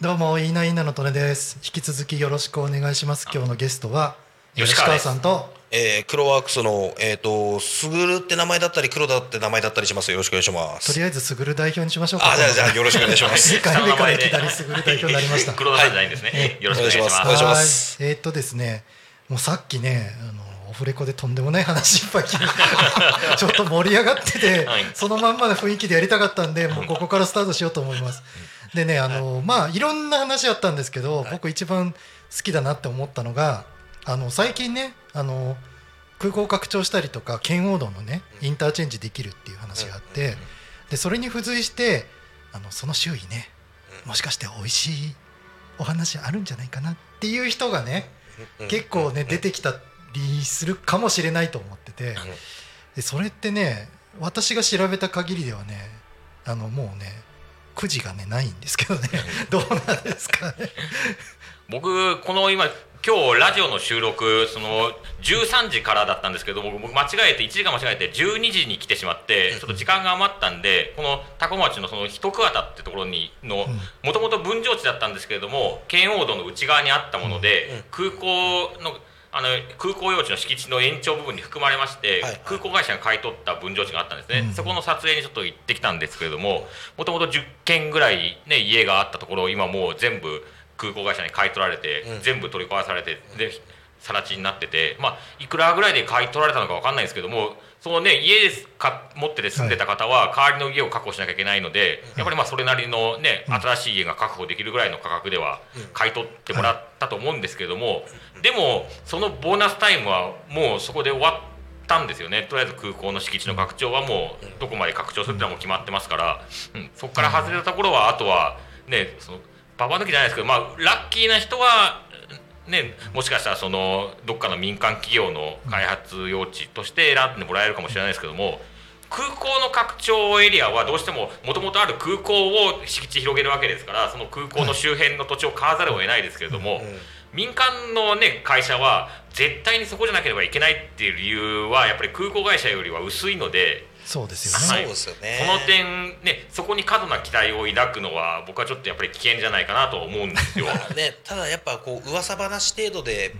どうもいいないいなのとねです。引き続きよろしくお願いします。今日のゲストは吉川さんと。えー、黒ワークスの、えー、とすぐるって名前だったり黒田って名前だったりします。よろしくお願いします。とりあえずすぐる代表にしましょうか。あじゃあじゃあよろしくお願いします。2回目からいきなりすぐる代表になりました。黒田さんじゃないんですね。よろしくお願いします。お願いします。はい。えーっとですねもうさっきねあのオフレコでとんでもない話いっぱい聞いて ちょっと盛り上がってて、はい。そのまんまの雰囲気でやりたかったんでもうここからスタートしようと思います。でねあのまあいろんな話あったんですけど、僕一番好きだなって思ったのがあの最近ねあの空港を拡張したりとか圏央道のねインターチェンジできるっていう話があってでそれに付随してあのその周囲ねもしかして美味しいお話あるんじゃないかなっていう人がね結構ね出てきたりするかもしれないと思ってて。でそれってね私が調べた限りではねあのもうねくじがねないんですけどね。どうなんですかね僕この今今日ラジオの収録その13時からだったんですけど僕僕間違えて1時間間違えて12時に来てしまってちょっと時間が余ったんでこの多古町のその一桑田ってところにのもともと分譲地だったんですけれども圏央道の内側にあったもので空港のあの空港用地の敷地の延長部分に含まれまして、はい。はい空港会社が買い取った分譲地があったんですね、そこの撮影にちょっと行ってきたんですけれどももともと10軒ぐらい、ね、家があったところを今もう全部空港会社に買い取られて、全部取り壊されてで更地になってて、まあ、いくらぐらいで買い取られたのか分かんないですけどもそのね家ですか持ってて住んでた方は代わりの家を確保しなきゃいけないので、やっぱりまあそれなりのね新しい家が確保できるぐらいの価格では買い取ってもらったと思うんですけれども、でもそのボーナスタイムはもうそこで終わったんですよね。とりあえず空港の敷地の拡張はもうどこまで拡張するってのはもう決まってますから、うん、そこから外れたところはあとはねそのババ抜きじゃないですけど、まあ、ラッキーな人はね、もしかしたらそのどっかの民間企業の開発用地として選んでもらえるかもしれないですけども空港の拡張エリアはどうしてももともとある空港を敷地広げるわけですからその空港の周辺の土地を買わざるを得ないですけれども、民間の、ね、会社は絶対にそこじゃなければいけないっていう理由はやっぱり空港会社よりは薄いので。そうですよね、そうですよね。その点ねそこに過度な期待を抱くのは僕はちょっとやっぱり危険じゃないかなと思うんですよ。ね、ただやっぱこう噂話程度で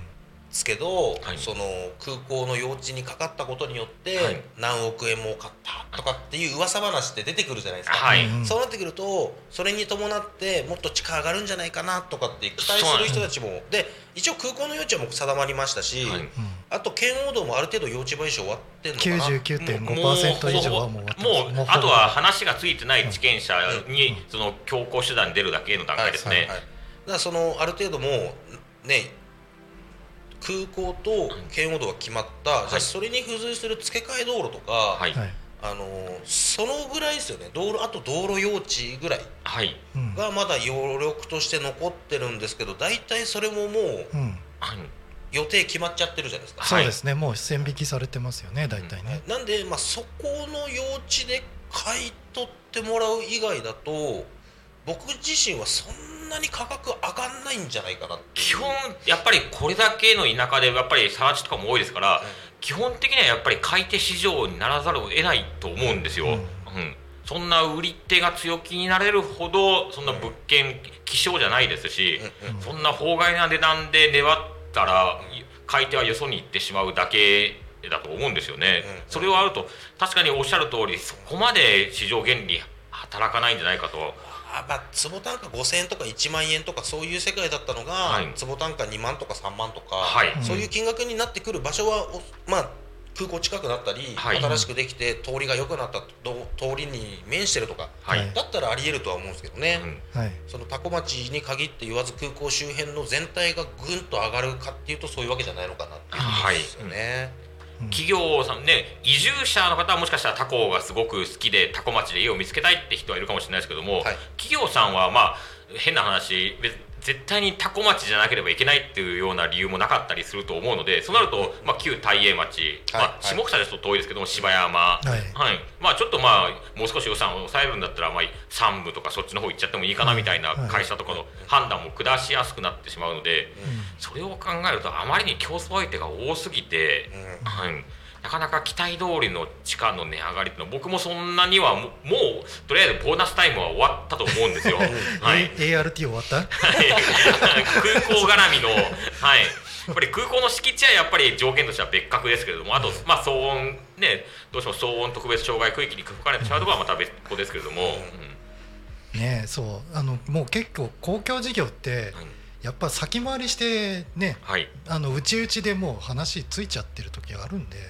すけど、はい。その空港の用地にかかったことによって、はい。何億円儲かったとかっていう噂話って出てくるじゃないですか、はい、うん。そうなってくるとそれに伴ってもっと地価上がるんじゃないかなとかって期待す。る人たちもで一応空港の用地はもう定まりましたし、はい。あと圏央道もある程度用地買収終わってんのかな。99.5%以上はもうもうあとは話がついてない地権者にその強行手段に出るだけの段階ですね。はいはいはい。だからそのある程度もうね空港と圏央道が決まった、じゃあそれに付随する付け替え道路とか、はい、はい。あのそのぐらいですよね。道路あと道路用地ぐらいはい、うん。がまだ余力として残ってるんですけど大体それももううん。はい。予定決まっちゃってるじゃないですか。そうですね。もう線引きされてますよね大体ね、なんで、まあ、そこの用地で買い取ってもらう以外だと僕自身はそんなに価格上がんないんじゃないかな基本やっぱりこれだけの田舎でやっぱり更地とかも多いですから、基本的にはやっぱり買い手市場にならざるを得ないと思うんですよ。うんうんそんな売り手が強気になれるほどそんな物件希少じゃないですし、そんな法外な値段で粘ったら買い手はよそに行ってしまうだけだと思うんですよね。それをあると確かにおっしゃる通りそこまで市場原理働かないんじゃないかと。あまあ坪単価5000円とか1万円とかそういう世界だったのが、はい。坪単価2万とか3万とか、はい。そういう金額になってくる場所はおまあ空港近くなったり、はい。新しくできて通りが良くなったど通りに面してるとか、はい。だったらありえるとは思うんですけどね、うん。はい。その多古町に限って言わず空港周辺の全体がぐんと上がるかっていうとそういうわけじゃないのかなっていうことですよね。企業さんね移住者の方はもしかしたら他校がすごく好きで多古町で家を見つけたいって人はいるかもしれないですけども、はい。企業さんはまあ変な話別絶対に多古町じゃなければいけないっていうような理由もなかったりすると思うのでそうなると、まあ、旧大英町、はいまあ、下草ですと遠いですけども芝山、い。はい。まあ、ちょっとまあもう少し予算を抑えるんだったら、まあ、3部とかそっちの方行っちゃってもいいかなみたいなはい。会社とかの判断も下しやすくなってしまうので、それを考えるとあまりに競争相手が多すぎて、はい、なかなか期待通りの地価の値上がりっていうのは僕もそんなにはもうとりあえずボーナスタイムは終わったと思うんですよ。はい、ART 終わった？はい。空港絡みの、はい、やっぱり空港の敷地はやっぱり条件としては別格ですけれどもあと、まあ、騒音ねどうしても騒音特別障害区域に含まれてしまうところはまた別個ですけれども、うん。ねそう。あのもう結構公共事業ってはいやっぱ先回りしてねはい。あの内々でもう話ついちゃってる時があるんでう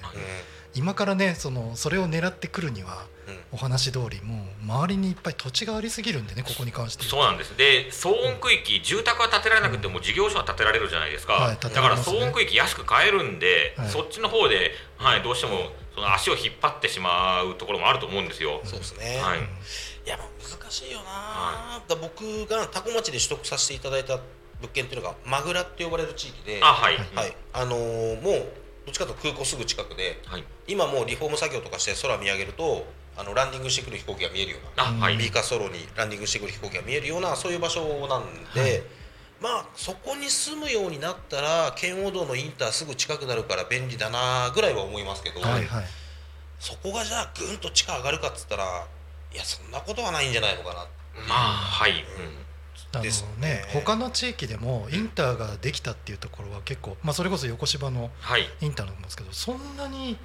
今からねそのそれを狙ってくるにはんうん。お話通りもう周りにいっぱい土地がありすぎるんでねここに関して。言そうなんです。で騒音区域住宅は建てられなくても事業所は建てられるじゃないですか、はい建てだから騒音区域安く買えるんで、はい。そっちの方で、はい、どうしてもその足を引っ張ってしまうところもあると思うんですよ。そうですね、はい。いやまあ難しいよな、だ僕が多古町で取得させていただいた物件っていうのがマグラって呼ばれる地域であはい、はい。あのーもうどっちかというと空港すぐ近くではい。今もうリフォーム作業とかして空見上げるとあのランディングしてくる飛行機が見えるようなあはい、ビーカーソロにランディングしてくる飛行機が見えるようなそういう場所なんで、まあそこに住むようになったら圏央道のインターすぐ近くなるから便利だなぐらいは思いますけど、はい。はいそこがじゃあぐんと地価上がるかっつったらいやそんなことはないんじゃないのかなまあはい、あのですね。ね他の地域でもインターができたっていうところは結構まあそれこそ横芝のはい。インターなんですけどそんなに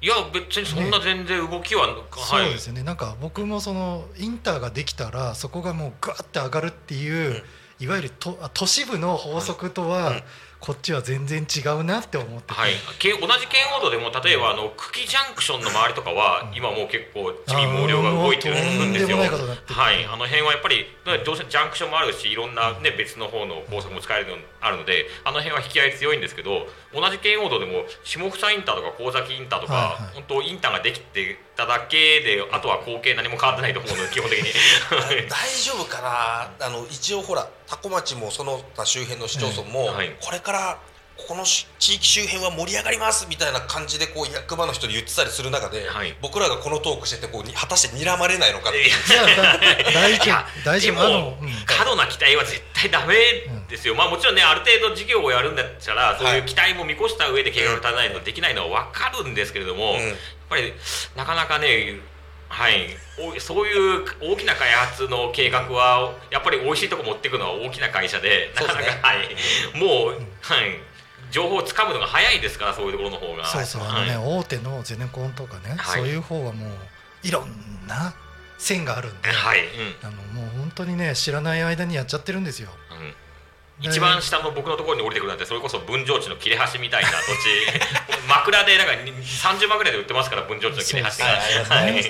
いや別にそんな全然動きは、はい。そうですよね。なんか僕もそのインターができたらそこがもうガーって上がるっていう、いわゆるとあ都市部の法則とは、うんこっちは全然違うなって思ってて、はい、け同じ圏央道でも例えばあの久喜ジャンクションの周りとかは今もう結構地味毛量が動いてるんですよ。はい、あの辺はやっぱりどうせジャンクションもあるしいろんな、ね、別の方の高速も使えるのあるのであの辺は引き合い強いんですけど同じ圏央道でも下草インターとか神崎インターとか、はいはい。本当インターができてただけであとは光景何も変わってないと思うので基本的に。大丈夫かな？あの一応ほら多古町もその他周辺の市町村も、はい。これからここのし地域周辺は盛り上がりますみたいな感じでこう役場の人に言ってたりする中で、はい。僕らがこのトークしててこうに果たして睨まれないのかっていう。いやいやだ大丈いや夫大丈夫でもあの、うん。過度な期待は絶対ダメですよ、まあもちろんねある程度事業をやるんだったらそういう期待も見越した上で計画立てないとできないのは分かるんですけれども、うんぱりなかなかねはい、おそういう大きな開発の計画はやっぱり美味しいとこ持っていくのは大きな会社でなかなか、ねはい、もう、はい、情報をつかむのが早いですからそういうところの方が。そうそうあのね、はい。大手のゼネコンとかね、はい。そういう方はもういろんな線があるんで、はい。うん。あのもう本当にね知らない間にやっちゃってるんですよ。うん一番下の僕のところに降りてくるなんてそれこそ分譲地の切れ端みたいな土地。枕でなんか30万ぐらいで売ってますから分譲地の切れ端がはい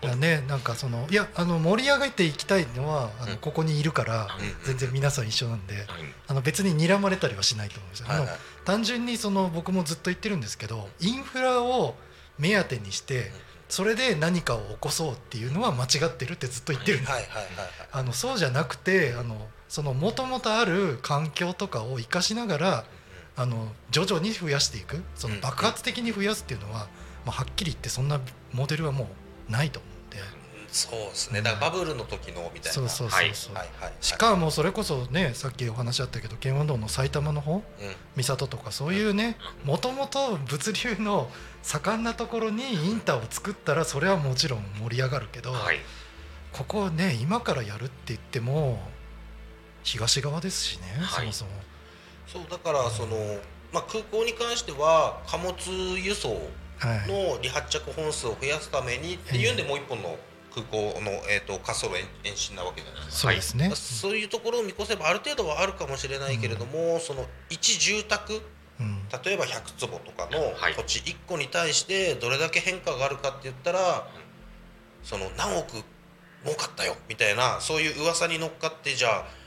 だねなんかそのいやあの盛り上げていきたいのはあの、うん。ここにいるから、うん。全然皆さん一緒なんで、はいあの別に睨まれたりはしないと思うんですよ。は単純にその僕もずっと言ってるんですけどインフラを目当てにしてそれで何かを起こそうっていうのは間違ってるってずっと言ってるんです、あのそうじゃなくてあのその元々ある環境とかを生かしながらあの徐々に増やしていく。その爆発的に増やすっていうのは、まあ、はっきり言ってそんなモデルはもうないと思うんで。そうですね。だからバブルの時のみたいな。そうそうそうそう、はいはいはいしかもそれこそねさっきお話あったけど圏央道の埼玉の方うん。三郷とかそういうねもともと物流の盛んなところにインターを作ったらそれはもちろん盛り上がるけど、はい。ここね今からやるって言っても東側ですしね、はい。そもそうだからその、まあ、空港に関しては貨物輸送の離発着本数を増やすためにっていうんでもう一本の空港の、えー、と滑走路延延伸なわけじゃないですか。そうですね、そういうところを見越せばある程度はあるかもしれないけれども、その一住宅うん。例えば100坪とかのはい。土地1個に対してどれだけ変化があるかって言ったらその何億儲かったよみたいなそういう噂に乗っかってじゃあ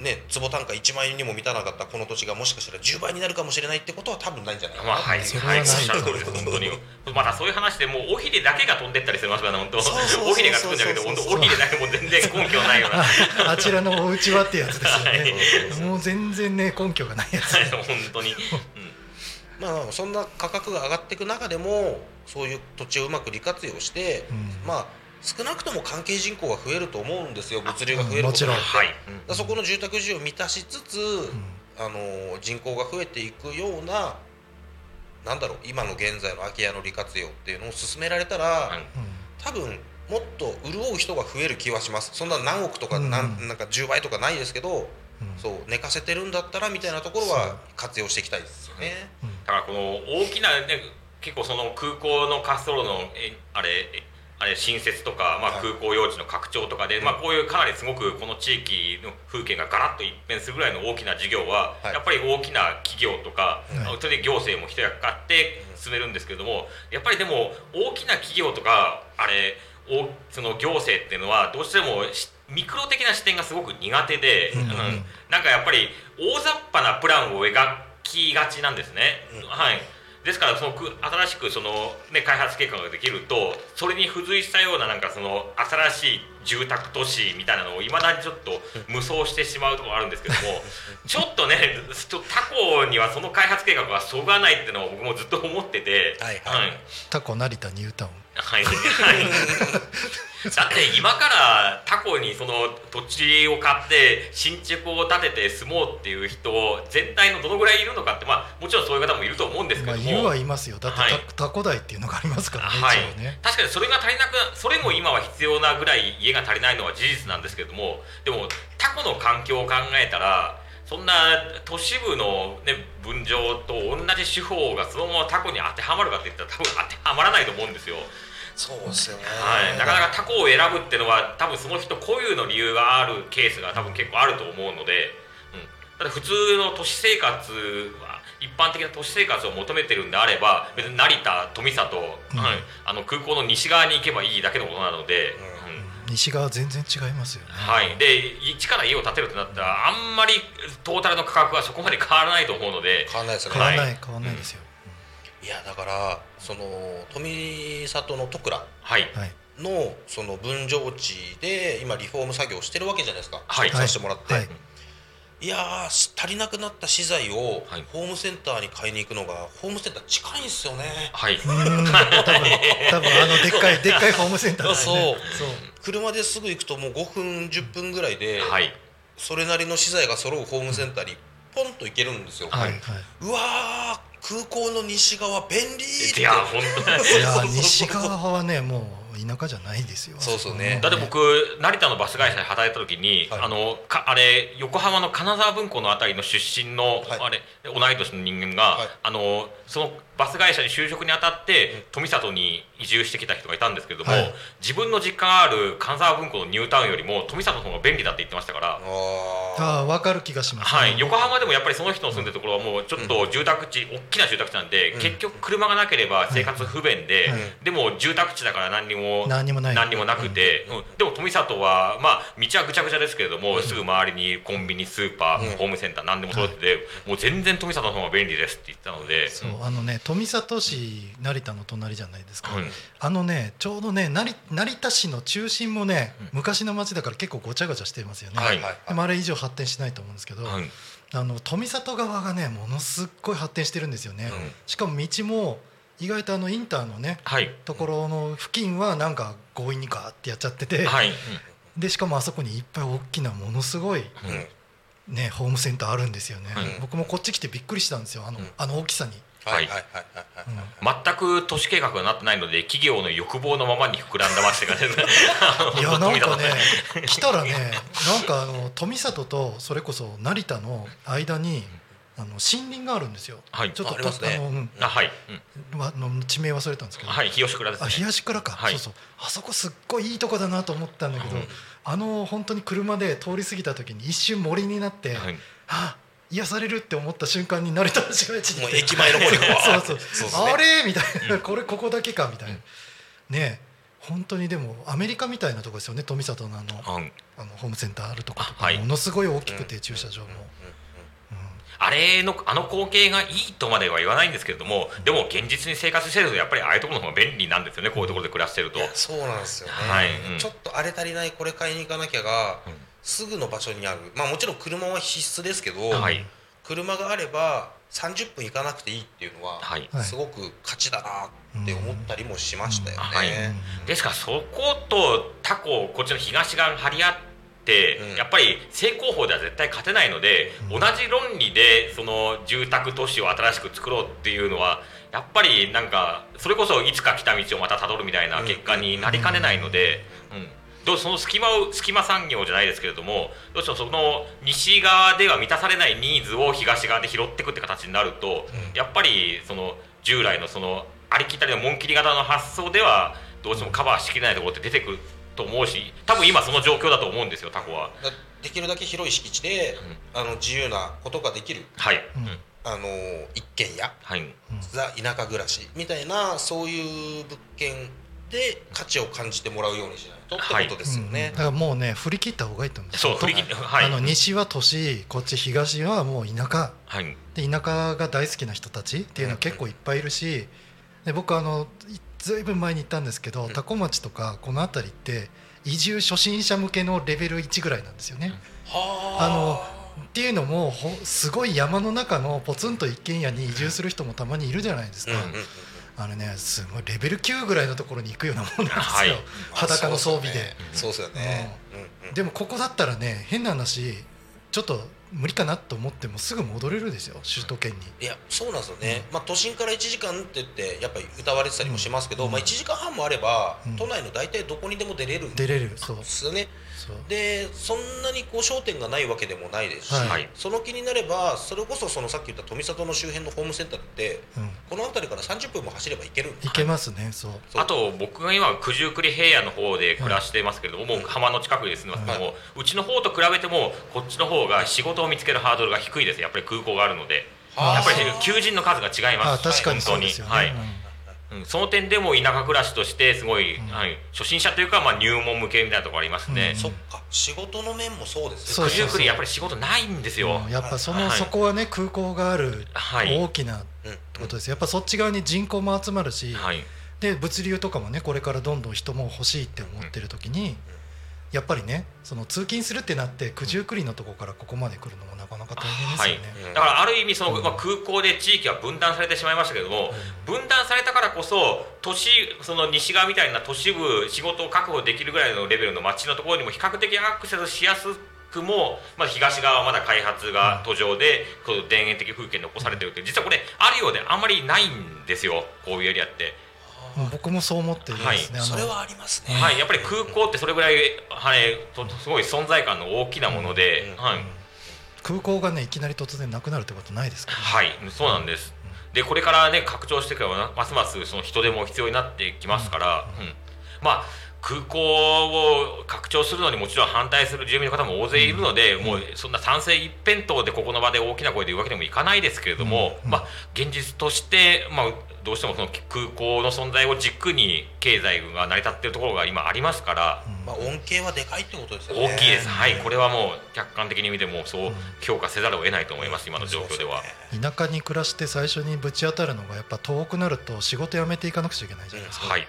ね坪単価1万円にも満たなかったこの土地がもしかしたら10倍になるかもしれないってことは多分ないんじゃないかなまあはい、それはない。本当に。またそういう話でもう尾ひれだけが飛んでったりしますからね、本当。そうそうそうそう。尾ひれがつくんだけど、本当尾ひれだけも全然根拠ないような。あ あちらのお家はってやつですよはい。ねもう全然ね根拠がないやつ。本当に。まあそんな価格が上がっていく中でもそういう土地をうまく利活用して、うん。まあ少なくとも関係人口が増えると思うんですよ。物流が増えるもちろんことによって。はい。だからそこの住宅需要を満たしつつ、あの人口が増えていくようななんだろう今の現在の空き家の利活用っていうのを進められたら、うん多分もっと潤う人が増える気はします。そんな何億とかうん。なんなんか10倍とかないですけど、うん。そう寝かせてるんだったらみたいなところは活用していきたいですよね。だからこの大きなね結構その空港の滑走路のえあれえあれ新設とか、まあ、はい。空港用地の拡張とかで、まあ、こういうかなりすごくこの地域の風景がガラッと一変するぐらいの大きな事業は、はい。やっぱり大きな企業とか、はい。それで行政も一役買って進めるんですけれどもやっぱりでも大きな企業とかあれおその行政っていうのはどうしてもしミクロ的な視点がすごく苦手で、うん。うん。なんかやっぱり大雑把なプランを描きがちなんですね。うん。はいですからそのく新しくその、ね、開発計画ができるとそれに付随したようななんかその新しい住宅都市みたいなのをいまだにちょっと無双してしまうところがあるんですけども ちょっとねちょっと他校にはその開発計画がそぐわないっていうのを僕もずっと思ってて。はいはい。はい。タコ成田ニュータウン。はい、はい、だって今から他校にその土地を買って新築を建てて住もうっていう人全体のどのぐらいいるのかってまあもちろんそういう方もいると思うんですけども、まあいるはいますよ。だってはい。タタコ台っていうのがありますからねはい。ね確かにそれが足りなくそれも今は必要なぐらい家が足りないのは事実なんですけどもでもタコの環境を考えたらそんな都市部の、ね、分譲と同じ手法がそのままタコに当てはまるかって言ったら多分当てはまらないと思うんですよ。そうですよね、はい、なかなかタコを選ぶっていうのは多分その人固有の理由があるケースが多分結構あると思うので、うん、だって普通の都市生活は一般的な都市生活を求めてるんであれば別に成田富里、うん。はい、あの空港の西側に行けばいいだけのことなので。うん。西側全然違いますよね。はい、で一から家を建てるってなったらあんまりトータルの価格はそこまで変わらないと思うので変わんないですよね、変わんない変わんないですよいやだからその富里の戸倉はい。はい。のその分譲地で今リフォーム作業をしてるわけじゃないですか、はい。させてもらって、はい。いや足りなくなった資材をはい。ホームセンターに買いに行くのがホームセンター近いんですよね。はい、多分多分あのでっかいでっかいホームセンターね。そう。車ですぐ行くともう5分10分ぐらいではい、それなりの資材が揃うホームセンターにポンと行けるんですよ、はいはい。うわー空港の西側便利って。いや本当西側はねもう田舎じゃないですよ。そうそうね。だって僕成田のバス会社で働いた時に、はい。あのかあれ横浜の金沢文庫のあたりの出身の、はい。あれ同い年の人間が、はい。あのそのバス会社に就職にあたって富里に移住してきた人がいたんですけれども、はい。自分の実家がある金沢文庫のニュータウンよりも富里の方が便利だって言ってましたから。あー。ああ分かる気がします。はい、横浜でもやっぱりその人の住んでるところはもうちょっと住宅地、大きな住宅地なんで、うん。結局車がなければ生活不便で、はいでも住宅地だから何にも何にもない。何にもなくて、うん。でも富里はまあ道はぐちゃぐちゃですけれども、すぐ周りにコンビニスーパー、うん。ホームセンター何でも揃ってて、もう全然富里の方が便利ですって言ってたので。そうあのね富里市成田の隣じゃないですか、うんあのねちょうどね成成田市の中心もね、うん。昔の町だから結構ごちゃごちゃしてますよね、はい。でもあれ以上発展しないと思うんですけど、はい。あの富里側がねものすっごい発展してるんですよね、うん。しかも道も意外とあのインターのねはい。ところの付近はなんか強引にガーってやっちゃってて、はい、でしかもあそこにいっぱい大きなものすごいねホームセンターあるんですよね、はい僕もこっち来てびっくりしたんですよ。あの,、うん。あの大きさに、はい。はい。はいはいはい、全く都市計画がなってないので企業の欲望のままに膨らんだ街って感じですね。いや なんかね来たらねなんかあの富里とそれこそ成田の間にあの森林があるんですよ、はい。ちょっとああね。あの、うん。あはい、うん。わあの地名忘れたんですけど、はい日吉倉ですあね東倉か、はい。そうそう。あそこすっごいいいとこだなと思ったんだけど、うん。あの本当に車で通り過ぎた時に一瞬森になって、はい。あ癒されるって思った瞬間に成田の市街地に。もう駅前の方に そうそう。ねあれ？みたいな。これここだけかみたいな。ね本当にでもアメリカみたいなとこですよね。富里のあのうん。あのホームセンターあるとことか、ものすごい大きくて駐車場も、あれのあの光景がいいとまでは言わないんですけれどもでも現実に生活してるとやっぱりああいうところの方が便利なんですよね。こういうところで暮らしてると。そうなんですよね、はい。うん。ちょっとあれ足りないこれ買いに行かなきゃが、うんすぐの場所にある。まあもちろん車は必須ですけど、はい。車があれば30分行かなくていいっていうのは、はい。はい。すごく価値だなって思ったりもしましたよね。はい。ですからそこと他校こっちの東側が張り合って、うん。やっぱり正攻法では絶対勝てないので、同じ論理でその住宅都市を新しく作ろうっていうのはやっぱりなんかそれこそいつか来た道をまたたどるみたいな結果になりかねないので。うんどうその隙間を隙間産業じゃないですけれどもどうしてもその西側では満たされないニーズを東側で拾っていくって形になると、うん。やっぱりその従来のそのありきたりの紋切り型の発想ではどうしてもカバーしきれないところって出てくると思うし多分今その状況だと思うんですよタコは。だできるだけ広い敷地で、あの自由なことができるはい、うん。うんあの一軒家はい。ザ田舎暮らしみたいなそういう物件で価値を感じてもらうようにしないとってことですようんねだ。からもうね振り切った方がいいと思う。んですそう。振り切ってはい。あの西は都市こっち東はもう田舎。はい。で田舎が大好きな人たちっていうのは結構いっぱいいるしで僕あのいずいぶん前に行ったんですけど多古町とかこの辺りって移住初心者向けのレベル1ぐらいなんですよね。はあのっていうのもほすごい山の中のポツンと一軒家に移住する人もたまにいるじゃないですか。うんうんうんあのねすごいレベル9ぐらいのところに行くようなもんなんですよ、はい。裸の装備で。そうですよね。うん。うんでもここだったらね変な話ちょっと無理かなと思ってもすぐ戻れるですよ首都圏に。いやそうなんですよね、まあ、都心から1時間って言ってやっぱり歌われてたりもしますけど、うん。まあ、1時間半もあれば、うん。都内の大体どこにでも出れるんで出れるそう。すよねでそんなにこう焦点がないわけでもないですし、はい。その気になればそれこそそのさっき言った富里の周辺のホームセンターってうん、この辺りから30分も走れば行けるんですいけますねそう。そう。あと僕が今九十九里平野の方で暮らしてますけれども、もう浜の近くに住んでますけども、うちの方と比べてもこっちの方が仕事を見つけるハードルが低いです。やっぱり空港があるので。はあやっぱり求人の数が違います。あ確かにそう本当に。ですよね、はい。うん、その点でも田舎暮らしとしてすごい、うん。はい、初心者というか、まあ、入門向けみたいなところありますね。うん。そっか。仕事の面もそうですね。九十九里やっぱり仕事ないんですよ。うんやっぱその、はい。そこはね空港があるはい。大きなうんことです。やっぱそっち側に人口も集まるし、はい。で物流とかもねこれからどんどん人も欲しいって思ってる時に、やっぱりねその通勤するってなって九十九里のとこからここまで来るのもなかなか大変ですよね。うん。だからある意味その、うん。まあ、空港で地域は分断されてしまいましたけれども、分断されたからこそ都市その西側みたいな都市部仕事を確保できるぐらいのレベルの街のところにも比較的アクセスしやすくも、まあ、東側はまだ開発が途上で、こう田園的風景に残されてるって実はこれあるようであんまりないんですよ。こういうエリアって。僕もそう思ってるんですね。あのそれはありますね、はい、やっぱり空港ってそれぐらい、はい、とすごい存在感の大きなもので、うん。はい、空港がねいきなり突然なくなるってことないですから、ね。はい、そうなんです。でこれからね拡張していくからますますその人手も必要になってきますから、うん。まあ空港を拡張するのにもちろん反対する住民の方も大勢いるので、もうそんな賛成一辺倒でここの場で大きな声で言うわけにもいかないですけれども、うん。まあ現実として、まあ、どうしてもその空港の存在を軸に経済が成り立っているところが今ありますから。まあ、恩恵はでかいってことですよね。大きいです、はい、これはもう客観的に見てもそう評価せざるを得ないと思います、今の状況では。田舎に暮らして最初にぶち当たるのがやっぱ遠くなると仕事辞めていかなくちゃいけないじゃないですか。はい、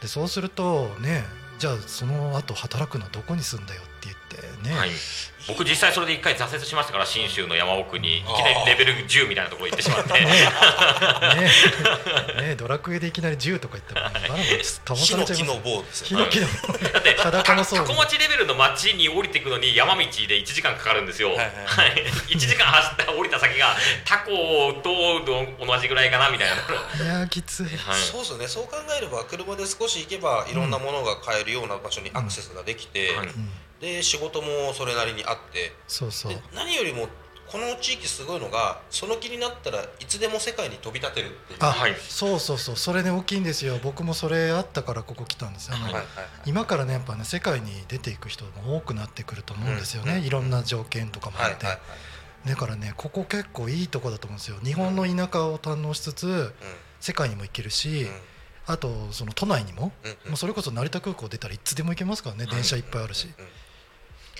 でそうするとねじゃあその後働くのはどこに住んだよって言ってね、はい、僕実際それで一回挫折しましたから信州の山奥に。いきなりレベル10みたいなところ行ってしまって。ね。ね。ドラクエでいきなり銃とか言ったら、ね、バラバラちゃいますの棒ですヒよ。ねノキのだってタコ町レベルの町に降りていくのに山道で1時間かかるんですよ、ははいい。はい。1時間走って降りた先がタコと同じぐらいかなみたいな、はいやーきつい、い、そうですよね。そう考えれば車で少し行けばいろんなものが買えるような場所にアクセスができて、はい。うん、で仕事もそれなりにあって。そうそう。で何よりもこの地域すごいのがその気になったらいつでも世界に飛び立てるっていう。あ、はい。そうそうそう。それね大きいんですよ。僕もそれあったからここ来たんですよ、あのはいはい。今からねやっぱね世界に出ていく人も多くなってくると思うんですよね、うん。いろんな条件とかもあって、はいはいはい。だからねここ結構いいとこだと思うんですよ。日本の田舎を堪能しつつ世界にも行けるし、うん。あとその都内にも、うんうん。もうそれこそ成田空港出たらいつでも行けますからね、電車いっぱいあるし、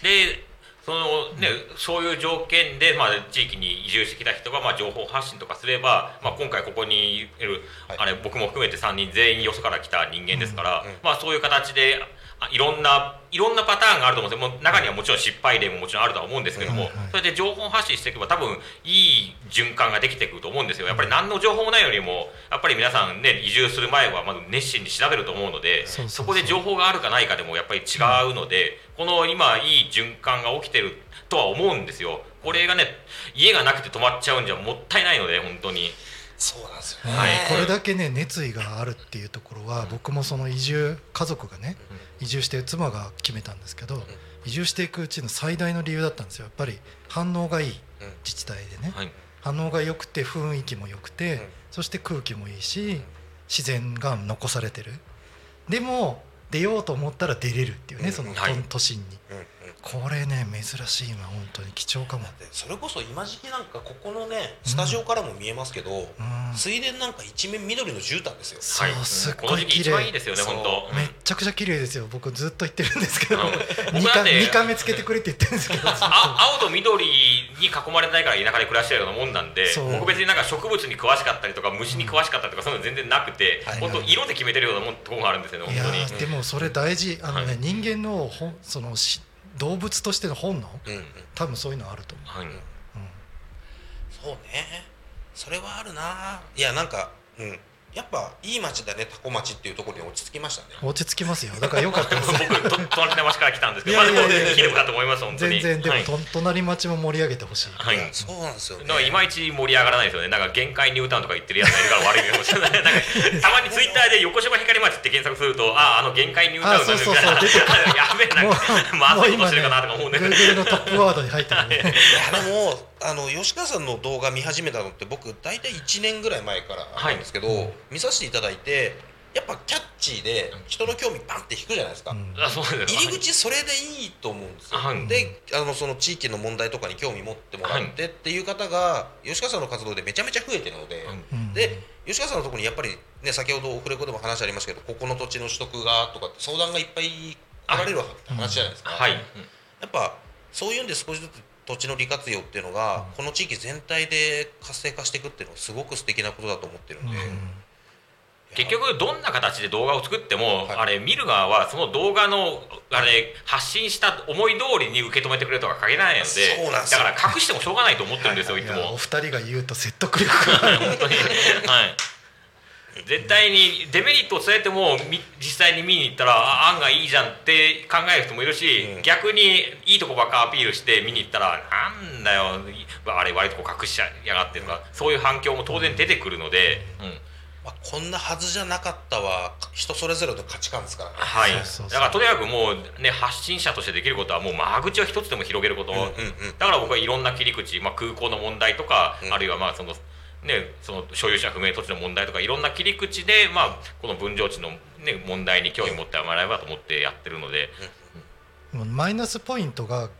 でそのね、そういう条件で、まあ、地域に移住してきた人が、まあ、情報発信とかすれば、まあ、今回ここにいる、はい。あれ僕も含めて3人全員よそから来た人間ですから、うんうんまあ、そういう形であいろんないろんなパターンがあると思うんですよ。もう中にはもちろん失敗例ももちろんあるとは思うんですけども、はいはいそれで情報発信していけば多分いい循環ができてくると思うんですよ。やっぱり何の情報もないよりもやっぱり皆さんね移住する前はまず熱心に調べると思うのでそうそうそう。そこで情報があるかないかでもやっぱり違うので、この今いい循環が起きてるとは思うんですよ。これがね家がなくて止まっちゃうんじゃもったいないので本当に。そうなんですよね、はい。これだけね熱意があるっていうところは、僕もその移住家族がね、移住して妻が決めたんですけど、移住していくうちの最大の理由だったんですよ。やっぱり反応がいいうん。自治体でね、はい。反応が良くて雰囲気も良くて、うん。そして空気もいいし自然が残されてる。でも出ようと思ったら出れるっていうね、うん。その、はい。都心にこれね珍しい今本当に。貴重かも。でそれこそ今時期なんかここのねスタジオからも見えますけど、うん。水田なんか一面緑の絨毯ですよ。そうはい。すっこの時期ごい綺麗。一番いいですよね本当。めっちゃくちゃ綺麗ですよ。僕ずっと言ってるんですけど。うん2僕だって回二回目つけてくれって言ってるんですけど。青と緑に囲まれないから田舎で暮らしてるようなもんなんで僕別になんか植物に詳しかったりとか虫に詳しかったりとかそういうの全然なくて、はい本当色で決めてるようなもんところがあるんですよね本当に。ーでもそれ大事。あのね、はい。人間の本そのし動物としての本能？うんうん。多分そういうのあると思う、はい。うん。そうね。それはあるな。いやなんかうんやっぱいい町だねタコ町っていうところに落ち着きましたね。落ち着きますよ。だからよかったです。僕と隣の町から来たんですけどいやいやいやまあでも綺麗かと思います本当に。全然でも、はい。と隣町も盛り上げてほしい、はい。そうなんですよね。なんかいまいち盛り上がらないですよね。なんか限界ニュータウンとか言ってるやつがいるから悪いかもしれない。なんかたまにツイッターで横芝光町って検索するとあああの限界ニュータウンなんですあそうそうそう。出てく やべえなんかまずいことしてるかなとか思うんだけど Google のトップワードに入ってるね。いやでもあの吉川さんの動画見始めたのって僕大体1年ぐらい前からなんですけど、見させていただいてやっぱキャッチーで人の興味バンって引くじゃないですか、うん。入り口それでいいと思うんですよ、はい。であのその地域の問題とかに興味持ってもらってっていう方が吉川さんの活動でめちゃめちゃ増えてるので、うん。で吉川さんのところにやっぱりね先ほどオフレコでも話ありましたけどここの土地の取得がとかって相談がいっぱい来られる話じゃないですか、はい。やっぱそういうんで少しずつ土地の利活用っていうのが、この地域全体で活性化していくっていうのはすごく素敵なことだと思ってるんで、結局どんな形で動画を作っても、はい。あれ見る側はその動画のあれ発信した思い通りに受け止めてくれるとは限らないのでそうなんですよ。だから隠してもしょうがないと思ってるんですよ、い、いつも。やお二人が言うと説得力が本当に。はい絶対にデメリットを伝えてもみ実際に見に行ったらあ案外いいじゃんって考える人もいるし、うん。逆にいいとこばっかアピールして見に行ったらなんだよあれ悪いとこ隠しちゃやがってとかそういう反響も当然出てくるので、うん。まあ、こんなはずじゃなかったは人それぞれの価値観ですからね。はい、そうそうそう。だからとにかくもうね発信者としてできることはもう間口を一つでも広げること、うんうんうん。だから僕はいろんな切り口、まあ、空港の問題とか、うん。あるいはまあそのねその所有者不明土地の問題とかいろんな切り口でまあこの分譲地のね問題に興味持ってもらえばと思ってやってるので、マイナスポイントが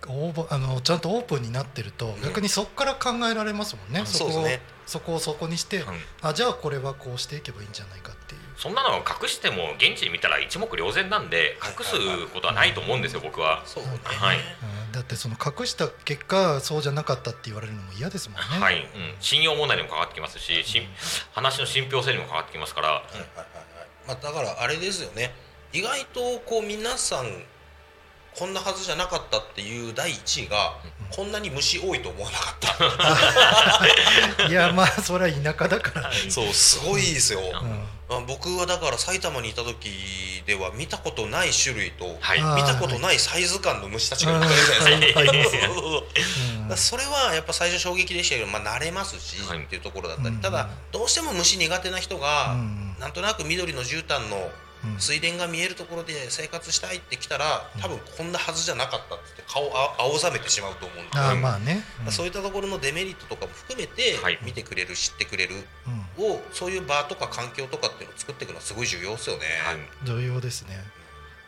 あのちゃんとオープンになってると、逆にそこから考えられますもんね、うん。そこをねそこをそこにして、うん。あじゃあこれはこうしていけばいいんじゃないかって。そんなのを隠しても現地で見たら一目瞭然なんで隠すことはないと思うんですよ僕は。そうね。はい。うん。だってその隠した結果そうじゃなかったって言われるのも嫌ですもんね。はい、うん、信用問題にも関わってきますし、し話の信憑性にも関わってきますから、はいはいはいはい。まあ、だからあれですよね。意外とこう皆さんこんなはずじゃなかったっていう第1位がこんなに虫多いと思わなかった。いやまあそれは田舎だから。そうすごいですよ、うん。あ僕はだから埼玉にいた時では見たことない種類と、はい。見たことないサイズ感の虫たちがいっぱいい。るじゃないですか。はいそれはやっぱ最初衝撃でしたけど、まあ、慣れますし、はい。っていうところだったり、うん。ただどうしても虫苦手な人が、うん。なんとなく緑の絨毯のうん水田が見えるところで生活したいって来たら多分こんなはずじゃなかったって顔あ青ざめてしまうと思うんで、ああまあね。うん。そういったところのデメリットとかも含めてはい。見てくれる知ってくれるうん。をそういう場とか環境とかっていうのを作っていくのはすごい重要ですよね。はい。重要ですね。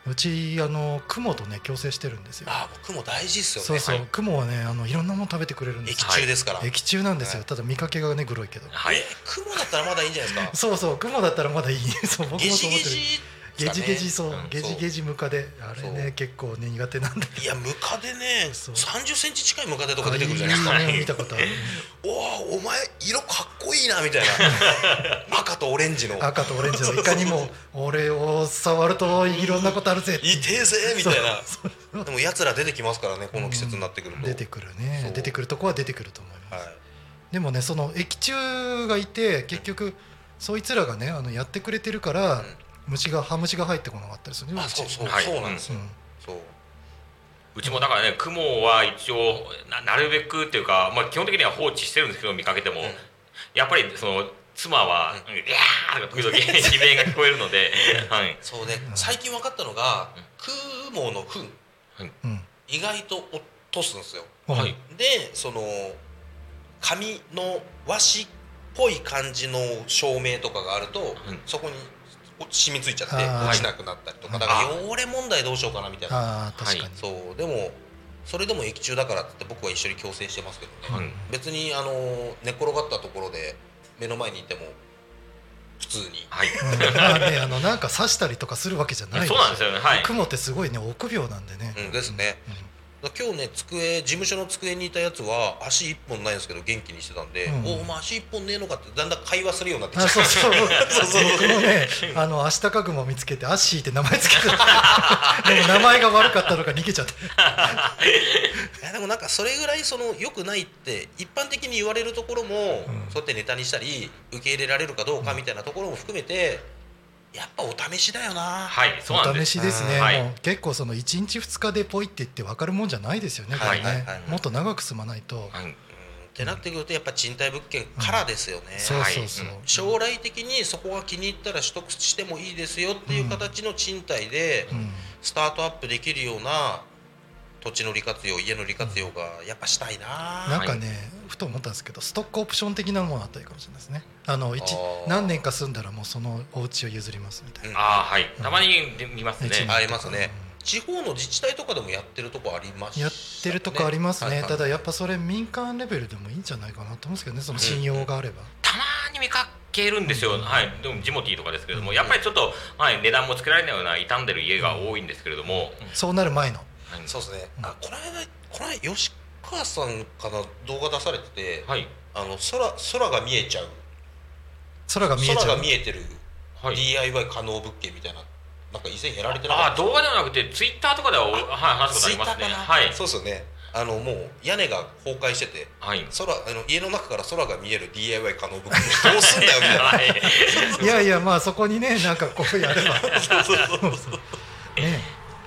うちあの雲とね共生してるんですよ。あ僕も大事っすよね。そうそう、はい。雲はねあのいろんなもの食べてくれるんです液よ中ですから、液中なんですよ、はい。ただ見かけがねグロいけど。はい。え雲だったらまだいいんじゃないですか？そうそう。雲だったらまだいい。そう僕もそう思ってる。ジゲジゲジそう、うんゲジゲジムカデ。あれそう。ね結構ね苦手なんだけいやムカデねそう。3 0ンチ近いムカデとかど出てくるじゃないですか見たことある。おおお前色かっこいいなみたいな。赤とオレンジの。赤とオレンジの。いかにも俺を触るといろんなことあるぜいてえぜみたいそうなでもやつら出てきますからねこの季節になってくると、出てくるそう。ね出てくるとこは出てくると思います、はい。でもねその液中がいて結局そいつらがねあのやってくれてるから、虫がハムシが入ってこなかったりするねあそうそう、はい。そうなんですよ、うん。そう。うちもだからね雲は一応ななるべくっていうか、まあ、基本的には放置してるんですけど見かけても、ん。やっぱりその妻は「うん。いやー!」とか時々 悲鳴が聞こえるので、はい、そうね、最近分かったのが雲の糞うん。意外と落とすんですよ。はい。でその紙の和紙っぽい感じの照明とかがあると、ん。そこに染みついちゃって落ちなくなったりとか、はい。だから汚れ問題どうしようかなみたいな。ああ確かに、そう。でもそれでも液中だからって僕は一緒に共生してますけどね、はい別にあの寝転がったところで目の前にいても普通に。はい、ねあのなんか刺したりとかするわけじゃないそうなんですよね。はい。雲ってすごいね臆病なんでね、うんですね、うん今日ね机事務所の机にいたやつは足一本ないんですけど元気にしてたんで「うん。おお前足一本ねえのか」ってだんだん会話するようになってきあちゃそう。うそう僕もねあのアシタカグモ見つけてアッシーって名前つけて。でも名前が悪かったのか逃げちゃって。いやでもなんかそれぐらいその良くないって一般的に言われるところも、うん。そうやってネタにしたり受け入れられるかどうかみたいなところも含めてやっぱお試しだよな、はい、そうなんおです。試しですね、はい。もう結構その1日2日でポイって言って分かるもんじゃないですよね、はい。これね、はいはいもっと長く住まないと、はいうん。ってなってくるとやっぱ賃貸物件からですよね、そうそうそう、はい。将来的にそこが気に入ったら取得してもいいですよっていう形の賃貸でうん。スタートアップできるような土地の利活用家の利活用がやっぱしたいな、なんかね、ふと思ったんですけどストックオプション的なものあったらいいかもしれないですね。あの一何年か住んだらもうそのお家を譲りますみたいな、うん。ああはい。たまに見ますね、ありますね。地方の自治体とかでもやってるとこありますやってるとこありますね、はいはい。ただやっぱそれ民間レベルでもいいんじゃないかなと思うんですけどね。その信用があれば、たまに見かけるんですよ、はい、でもジモティーとかですけれども、やっぱりちょっと、はい、値段もつけられないような傷んでる家が多いんですけれども、そうなる前のはいそうですね、あこの間この間吉川さんかな動画出されてて、はい。あの空空が見えちゃう。空が見えちゃう？空が見えてる。はい。DIY 可能物件みたいななんか以前やられてなかった？あ動画ではなくてツイッターとかでは、はい、話すことありますね。はい。そうですよね。あのもう屋根が崩壊しててはい。空あの家の中から空が見える DIY 可能物件どうすんだよみたいな。はい。いやいやまあそこにねなんかこうやれば。ね面白いあの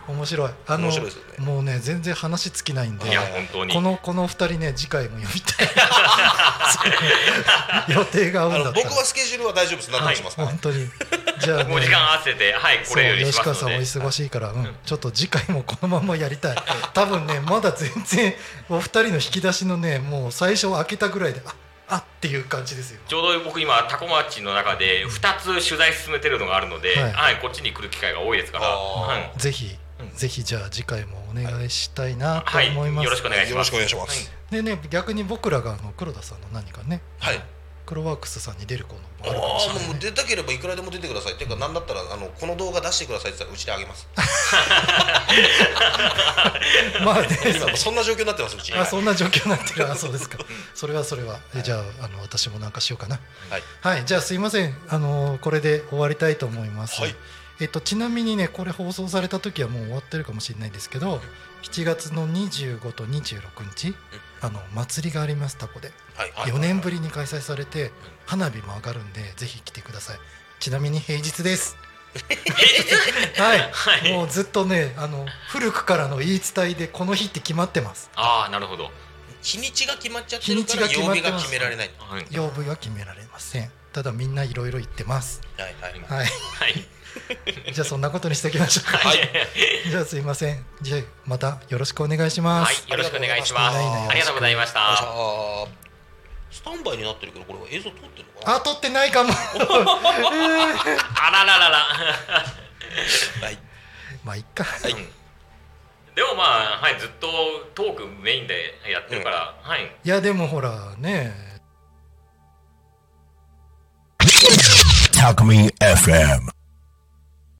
面白い。ですよね。もうね全然話尽きないんでいや本当に。このこの二人ね次回も読みたい。予定が合うん僕はスケジュールは大丈夫です。何とかします。から、本当に。じゃあ、もう時間合わせてはいこれより吉川さんお忙しいから、うん。ちょっと次回もこのままやりたい。多分ねまだ全然お二人の引き出しのねもう最初開けたぐらいでああっていう感じですよ。ちょうど僕今タコ町の中で2つ取材進めてるのがあるので、はい。はいこっちに来る機会が多いですから、ぜひ、ぜひじゃあ次回もお願いしたいなとはい、思います、よろしくお願いしよろしますくお願いします、でね逆に僕らがあの黒田さんの何かね。はい。黒ワークスさんに出る子のもああるか。もしれないあもう出たければいくらでも出てください。っていうか何だったらあのこの動画出してくださいって言ったらうちであげます。まあね。今そんな状況になってますうち。あそんな状況になってる。あそうですか。それはそれは。えじゃああの私もなんかしようかな。はい。はい。じゃあすいません。あのこれで終わりたいと思います、はいえっと、ちなみにねこれ放送された時はもう終わってるかもしれないですけど7月の25と26日あの祭りがありますタコで。はいはい4年ぶりに開催されて花火も上がるんでぜひ来てください。ちなみに平日です。はい、はい。もうずっとねあの古くからの言い伝えでこの日って決まってます。ああなるほど、日にちが決まっちゃってるから曜日が決められない。はい。曜日は決められません。ただみんないろいろ言ってます。はいはい。はい。はい じゃあそんなことにしておきましょうか。はい、じゃあすいません。じゃあまたよろしくお願いします、はい、よろしくお願いします。ありがとうございました。スタンバイになってるけどこれは映像撮ってるのかな？あ撮ってないかも。あらららら。はい。ままあいっか。はい。でもまあ、はい、ずっとトークメインでやってるから、はい。いやでもほらね。Talk Me FM.